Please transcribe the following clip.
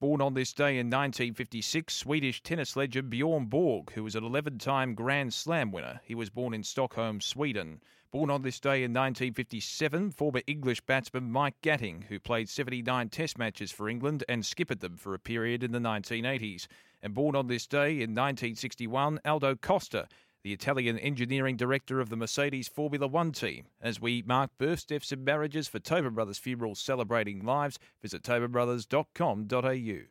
Born on this day in 1956, Swedish tennis legend Bjorn Borg, who was an 11 time Grand Slam winner. He was born in Stockholm, Sweden. Born on this day in 1957, former English batsman Mike Gatting, who played 79 Test matches for England and skippered them for a period in the 1980s. And born on this day in 1961, Aldo Costa, the Italian engineering director of the Mercedes Formula One team. As we mark births, deaths, and marriages for Tobin Brothers Funerals celebrating lives, visit tobinbrothers.com.au.